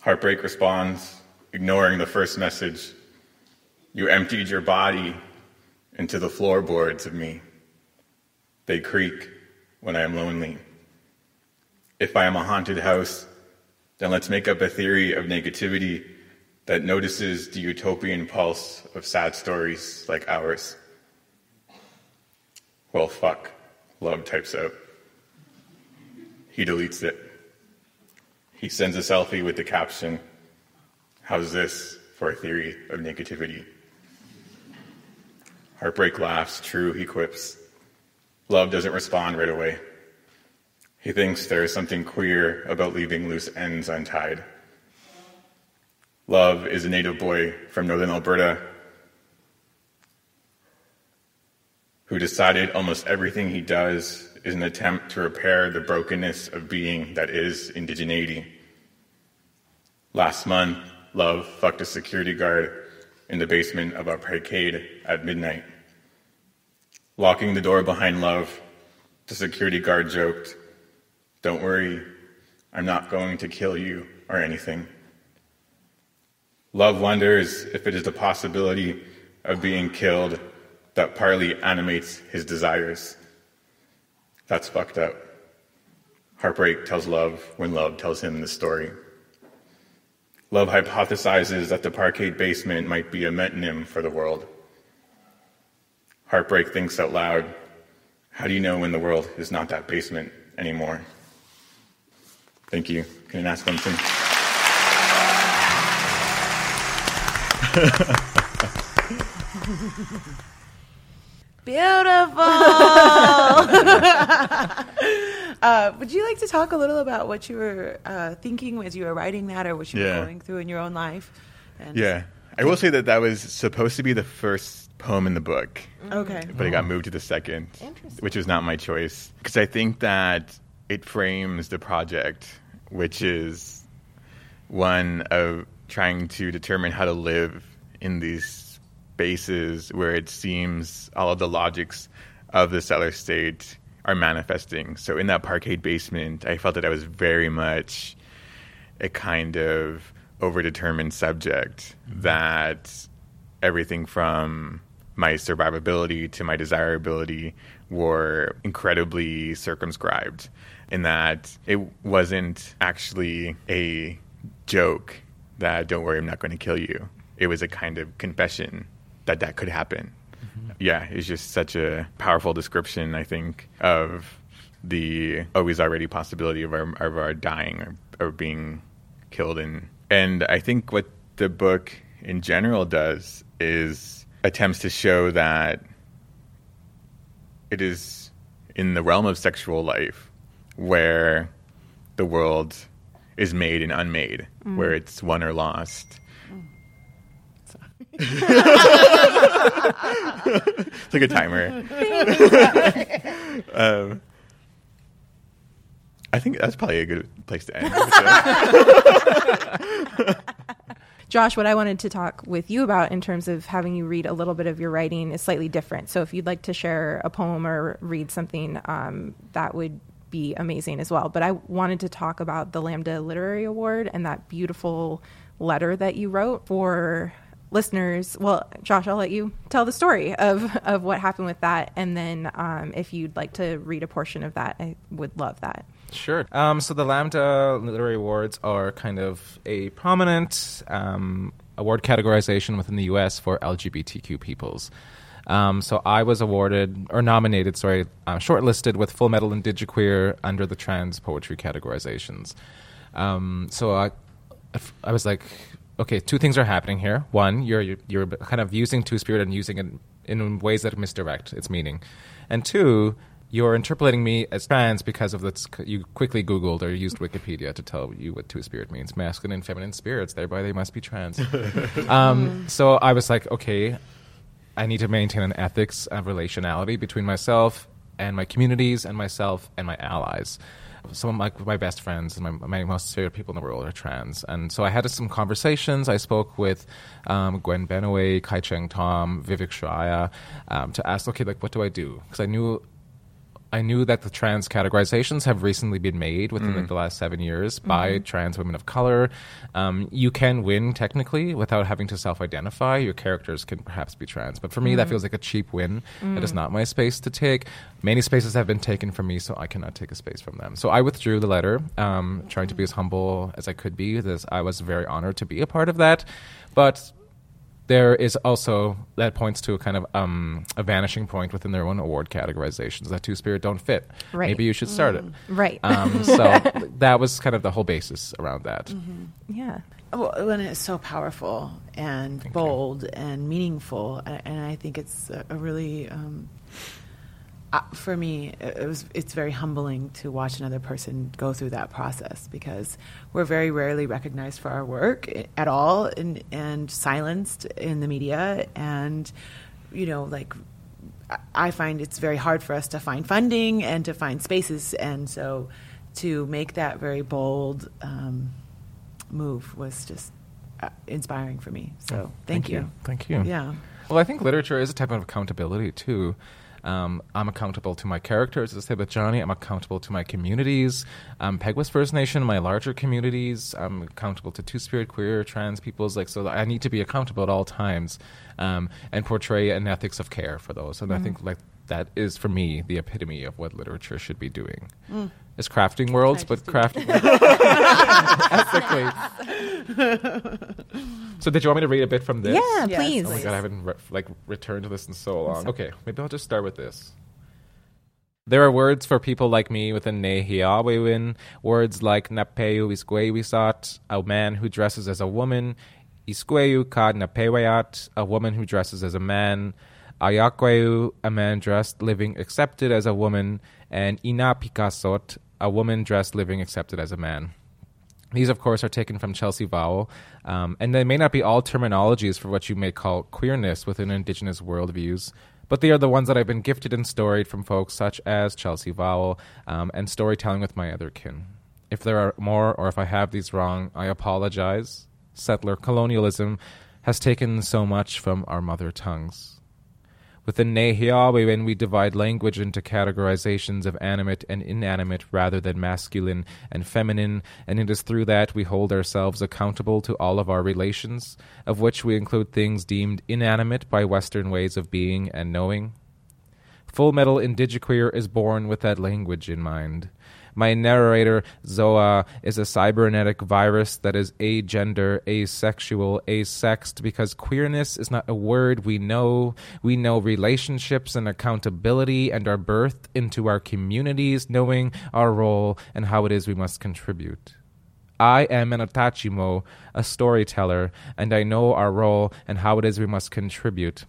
Heartbreak responds, ignoring the first message. You emptied your body into the floorboards of me. They creak when I am lonely. If I am a haunted house, then let's make up a theory of negativity that notices the utopian pulse of sad stories like ours. Well, fuck, love types out. He deletes it. He sends a selfie with the caption, How's this for a theory of negativity? Heartbreak laughs, true, he quips. Love doesn't respond right away. He thinks there is something queer about leaving loose ends untied. Love is a native boy from northern Alberta who decided almost everything he does is an attempt to repair the brokenness of being that is indigeneity. Last month, Love fucked a security guard in the basement of a parkade at midnight. Locking the door behind Love, the security guard joked, Don't worry, I'm not going to kill you or anything. Love wonders if it is the possibility of being killed that partly animates his desires. That's fucked up. Heartbreak tells love when love tells him the story. Love hypothesizes that the parkade basement might be a metonym for the world. Heartbreak thinks out loud, how do you know when the world is not that basement anymore? Thank you. Can I ask something? Beautiful. uh, would you like to talk a little about what you were uh, thinking as you were writing that, or what you Yeah. were going through in your own life? And- Yeah. I will say that that was supposed to be the first poem in the book, Okay. but it got moved to the second, Interesting. which was not my choice. Because I think that it frames the project, which is one of trying to determine how to live in these spaces where it seems all of the logics of the settler state are manifesting. So in that parkade basement, I felt that I was very much a kind of overdetermined subject mm-hmm. that everything from my survivability to my desirability were incredibly circumscribed in that it wasn't actually a joke that don't worry i'm not going to kill you it was a kind of confession that that could happen. Mm-hmm. Yeah it's just such a powerful description i think of the always already possibility of our, of our dying or, or being killed. And and I think what the book in general does is attempts to show that it is in the realm of sexual life where the world is made and unmade, mm. where it's won or lost. It's like a timer. um, I think that's probably a good place to end. Josh, what I wanted to talk with you about in terms of having you read a little bit of your writing is slightly different. So if you'd like to share a poem or read something, um, that would be amazing as well. But I wanted to talk about the Lambda Literary Award and that beautiful letter that you wrote for listeners. Well, Josh, I'll let you tell the story of, of what happened with that. And then um, if you'd like to read a portion of that, I would love that. Sure. Um, so the Lambda Literary Awards are kind of a prominent um, award categorization within the U.S. for LGBTQ peoples. Um, so I was awarded or nominated, sorry, uh, shortlisted with Full Metal Indigiqueer under the trans poetry categorizations. Um, so I, I was like, okay, two things are happening here. One, you're you're, you're kind of using Two Spirit and using it in ways that misdirect its meaning, and two, you're interpolating me as trans because of this. You quickly Googled or used Wikipedia to tell you what Two Spirit means: masculine and feminine spirits. Thereby, they must be trans. um, so I was like, okay, I need to maintain an ethics of relationality between myself and my communities and myself and my allies. Some of my, my best friends and my, my most favorite people in the world are trans. And so I had some conversations. I spoke with um, Gwen Benaway, Kai Cheng Thom, Vivek Shraya um, to ask, okay, like, what do I do? Because I knew I knew that the trans categorizations have recently been made within like, the last seven years by trans women of color. Um, you can win technically without having to self-identify. Your characters can perhaps be trans, but for me, that feels like a cheap win. That is not my space to take. Many spaces have been taken from me, so I cannot take a space from them. So I withdrew the letter, um, trying to be as humble as I could be. This, I was very honored to be a part of that, but there is also that points to a kind of um, a vanishing point within their own award categorizations that two spirit don't fit. Right. Maybe you should start it. Right. Um, so that was kind of the whole basis around that. yeah. Well, and it's so powerful and Thank you. bold and meaningful, and I think it's a, a really, um, uh, for me, it was. It's very humbling to watch another person go through that process because we're very rarely recognized for our work at all, and and silenced in the media, and you know, like I- find it's very hard for us to find funding and to find spaces, and so to make that very bold um, move was just uh, inspiring for me. So Oh, thank, you. Thank you. Yeah. Well, I think literature is a type of accountability too. Um, I'm accountable to my characters, as I say with Johnny. I'm accountable to my communities. Um, Peguis First Nation, my larger communities. I'm accountable to Two Spirit, queer, trans peoples. Like so, I need to be accountable at all times um, and portray an ethics of care for those. And I think like that is for me the epitome of what literature should be doing. It's crafting worlds, but crafting ethically. so, did you want me to read a bit from this? Yeah, Yes, please. Oh my god, I haven't re- like returned to this in so long. Okay, maybe I'll just start with this. There are words for people like me within Nehiawewin, words like Napeu Isquewisat, a man who dresses as a woman, Isqueu Kad Napewayat, a woman who dresses as a man, Ayakweu, a man dressed living accepted as a woman, and Ina Pikasot, a woman dressed living accepted as a man. These, of course, are taken from Chelsea Vowel, um, and they may not be all terminologies for what you may call queerness within Indigenous worldviews, but they are the ones that I've been gifted and storied from folks such as Chelsea Vowel um, and storytelling with my other kin. If there are more, or if I have these wrong, I apologize. Settler colonialism has taken so much from our mother tongues. Within Nehiawewin we divide language into categorizations of animate and inanimate rather than masculine and feminine, and it is through that we hold ourselves accountable to all of our relations, of which we include things deemed inanimate by Western ways of being and knowing. Full Metal Indigiqueer is born with that language in mind. My narrator, Zoa, is a cybernetic virus that is agender, asexual, asexed, because queerness is not a word we know. We know relationships and accountability and our birth into our communities, knowing our role and how it is we must contribute. I am an Atachimo, a storyteller, and I know our role and how it is we must contribute.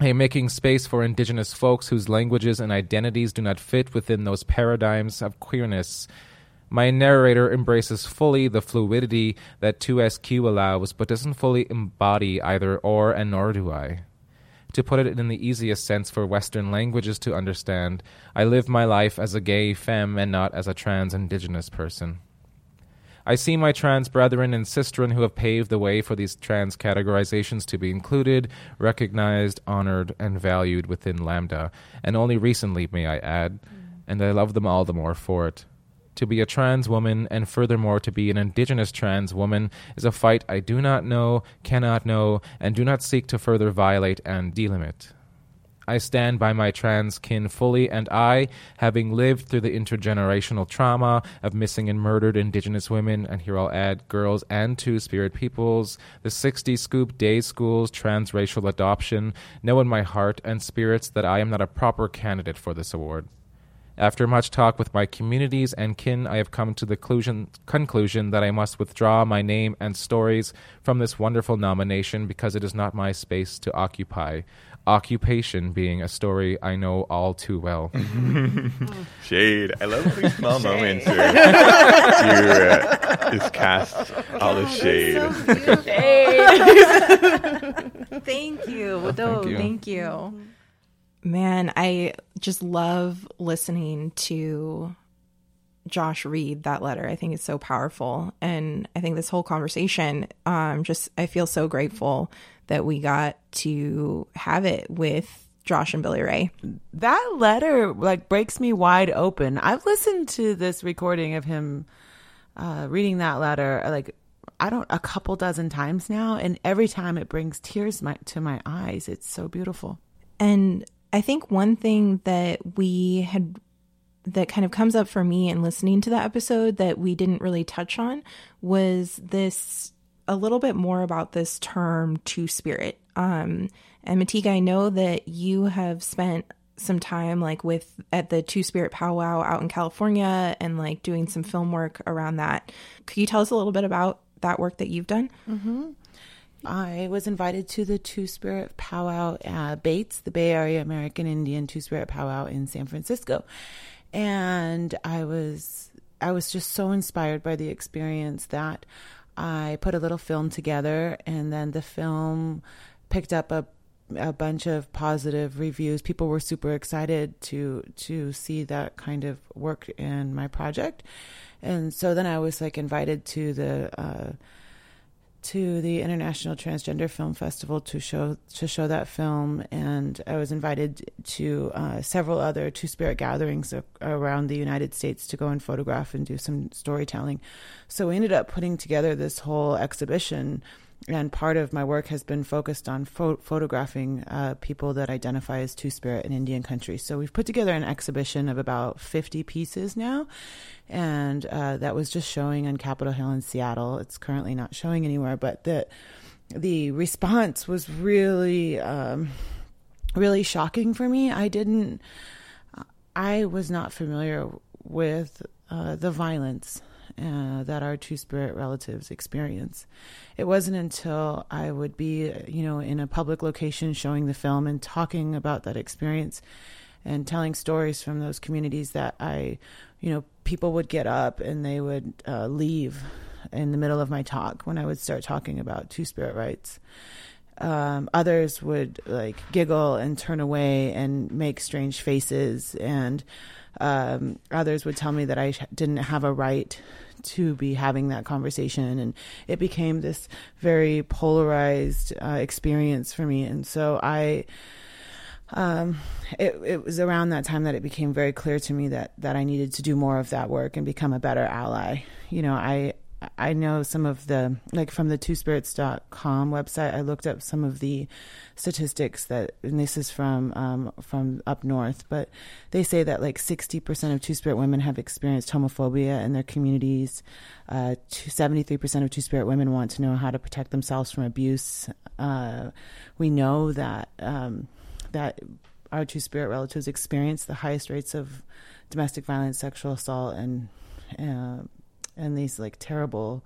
Am making space for indigenous folks whose languages and identities do not fit within those paradigms of queerness. My narrator embraces fully the fluidity that 2SQ allows, but doesn't fully embody either or, and nor do I. To put it in the easiest sense for Western languages to understand, I live my life as a gay femme and not as a trans indigenous person. I see my trans brethren and sistren who have paved the way for these trans categorizations to be included, recognized, honored, and valued within Lambda, and only recently, may I add, mm. and I love them all the more for it. To be a trans woman, and furthermore to be an indigenous trans woman, is a fight I do not know, cannot know, and do not seek to further violate and delimit. I stand by my trans kin fully, and I, having lived through the intergenerational trauma of missing and murdered Indigenous women, and here I'll add girls and Two Spirit peoples, the 60 scoop day schools, transracial adoption, know in my heart and spirits that I am not a proper candidate for this award. After much talk with my communities and kin, I have come to the conclusion, conclusion that I must withdraw my name and stories from this wonderful nomination because it is not my space to occupy. Occupation being a story I know all too well. Shade. I love these small moments where you uh, just cast all the shade. Thank you. Oh, thank you. Thank you. Man, I just love listening to Josh read that letter. I think it's so powerful. And I think this whole conversation, um, just I feel so grateful that we got to have it with Josh and Billy Ray. That letter like breaks me wide open. I've listened to this recording of him uh, reading that letter like I don't a couple dozen times now, and every time it brings tears my, to my eyes. It's so beautiful. And I think one thing that we had that kind of comes up for me in listening to the episode that we didn't really touch on was this a little bit more about this term two spirit. Um, and Matika, I know that you have spent some time like with at the two spirit powwow out in California and like doing some film work around that. Could you tell us a little bit about that work that you've done? I was invited to the Two Spirit Powwow at BAAITS, the Bay Area American Indian Two Spirit Powwow in San Francisco, and I was I was just so inspired by the experience that I put a little film together, and then the film picked up a a bunch of positive reviews. People were super excited to to see that kind of work in my project, and so then I was like invited to the. Uh, to the International Transgender Film Festival to show to show that film, and I was invited to uh, several other Two Spirit gatherings around the United States to go and photograph and do some storytelling. So we ended up putting together this whole exhibition and part of my work has been focused on pho- photographing uh, people that identify as Two Spirit in Indian country. So we've put together an exhibition of about 50 pieces now, and uh, that was just showing on Capitol Hill in Seattle. It's currently not showing anywhere, but the the response was really um, really shocking for me. I didn't, I was not familiar with uh, the violence uh, that our two spirit relatives experience. It wasn't until I would be, you know, in a public location showing the film and talking about that experience and telling stories from those communities that I, you know, people would get up and they would uh, leave in the middle of my talk when I would start talking about two spirit rights. Um, others would like giggle and turn away and make strange faces and um, others would tell me that I didn't have a right to be having that conversation. And it became this very polarized uh, experience for me. And so I, um, it, it was around that time that it became very clear to me that, that I needed to do more of that work and become a better ally. You know, I, I know some of the like from the twosspirits.com website I looked up some of the statistics that and this is from um, from up north but they say that like 60% of two spirit women have experienced homophobia in their communities. Uh, 73% of two spirit women want to know how to protect themselves from abuse. Uh, we know that um, that our two spirit relatives experience the highest rates of domestic violence sexual assault and uh, and these like terrible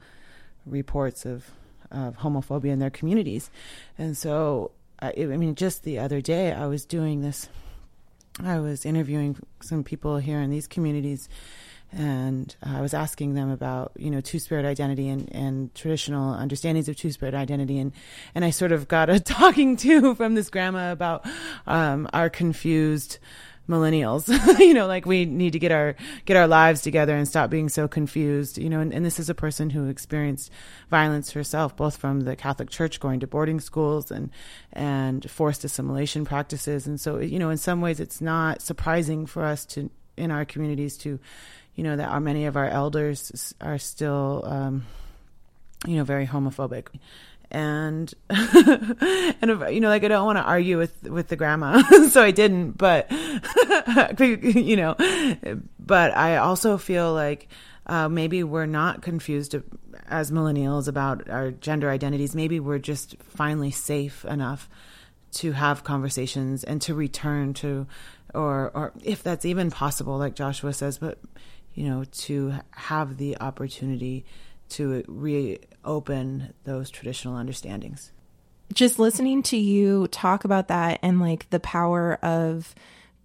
reports of of homophobia in their communities. And so, I, I mean, just the other day, I was doing this. I was interviewing some people here in these communities, and I was asking them about you know two spirit identity and, and traditional understandings of two spirit identity, and and I sort of got a talking to from this grandma about um, our confused millennials. You know like we need to get our get our lives together and stop being so confused you know and, and, this is a person who experienced violence herself both from the catholic church going to boarding schools and and forced assimilation practices. And so you know in some ways it's not surprising for us to in our communities to you know that our, many of our elders are still um, you know very homophobic and and you know like I don't want to argue with with the grandma so I didn't but you know but I also feel like uh, maybe we're not confused as millennials about our gender identities. Maybe we're just finally safe enough to have conversations and to return to or or if that's even possible like Joshua says but you know to have the opportunity to reopen those traditional understandings. Just listening to you talk about that and like the power of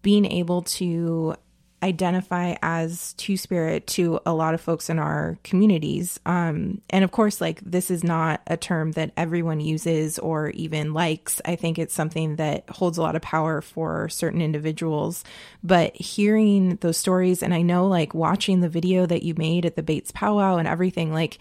being able to identify as two spirit to a lot of folks in our communities. Um, and of course, like this is not a term that everyone uses or even likes. I think it's something that holds a lot of power for certain individuals. But hearing those stories, and I know like watching the video that you made at the BAAITS powwow and everything, like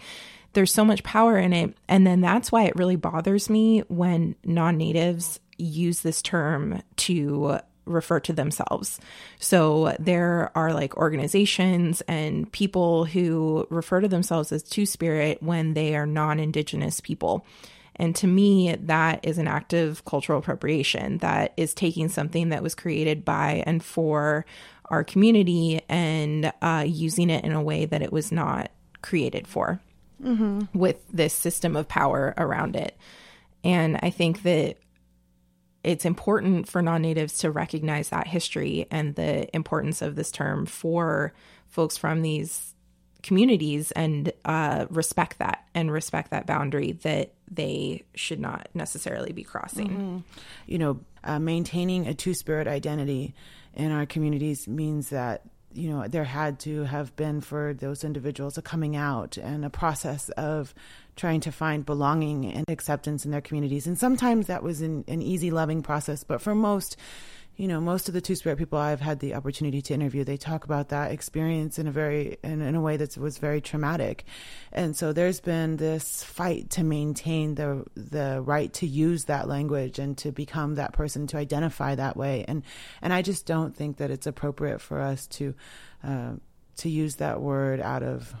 there's so much power in it. And then that's why it really bothers me when non natives use this term to refer to themselves. So there are like organizations and people who refer to themselves as Two Spirit when they are non Indigenous people. And to me, that is an act of cultural appropriation that is taking something that was created by and for our community and uh, using it in a way that it was not created for mm-hmm. with this system of power around it. And I think that it's important for non natives to recognize that history and the importance of this term for folks from these communities and uh, respect that and respect that boundary that they should not necessarily be crossing. Mm-hmm. You know, uh, maintaining a two spirit identity in our communities means that you know there had to have been for those individuals a coming out and a process of trying to find belonging and acceptance in their communities. And sometimes that was an, an easy, loving process, but for most, you know, most of the Two Spirit people I've had the opportunity to interview, they talk about that experience in a very in, in a way that was very traumatic, and so there's been this fight to maintain the the right to use that language and to become that person to identify that way, and and I just don't think that it's appropriate for us to uh, to use that word out of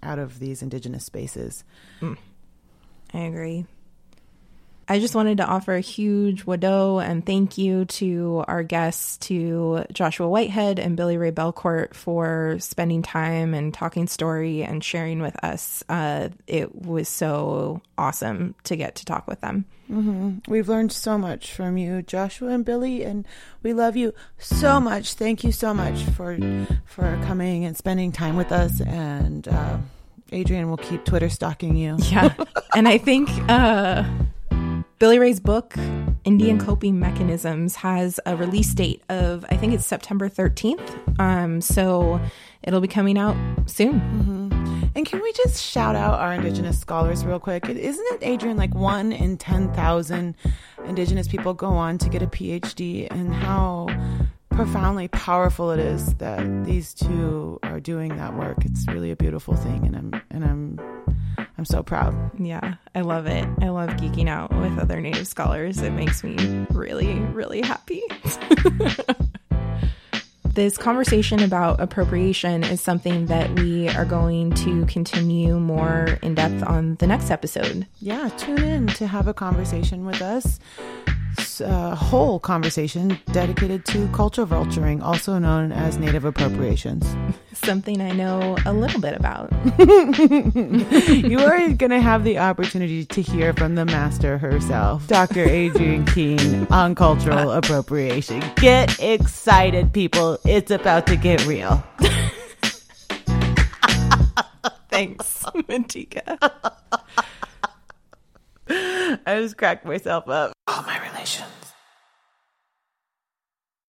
out of these indigenous spaces. Mm. I agree. I just wanted to offer a huge wado and thank you to our guests, to Joshua Whitehead and Billy Ray Belcourt for spending time and talking story and sharing with us. Uh, it was so awesome to get to talk with them. Mm-hmm. We've learned so much from you, Joshua and Billy, and we love you so much. Thank you so much for for coming and spending time with us and. Uh, Adrienne will keep Twitter stalking you. Yeah. and I think uh, Billy Ray's book, Indian Coping Mechanisms, has a release date of, I think it's September 13th. Um, so it'll be coming out soon. Mm-hmm. And can we just shout out our Indigenous scholars real quick? Isn't it, Adrienne, like one in 10,000 Indigenous people go on to get a PhD? And how profoundly powerful it is that these two are doing that work. It's really a beautiful thing, and I'm and I'm I'm so proud. Yeah, I love it. I love geeking out with other Native scholars. It makes me really, really happy. this conversation about appropriation is something that we are going to continue more in depth on the next episode. Yeah, tune in to have a conversation with us a uh, whole conversation dedicated to culture vulturing, also known as native appropriations. Something I know a little bit about. you are going to have the opportunity to hear from the master herself, Dr. Adrienne Keene, on cultural appropriation. Get excited, people. It's about to get real. Thanks, Matika. I just cracked myself up.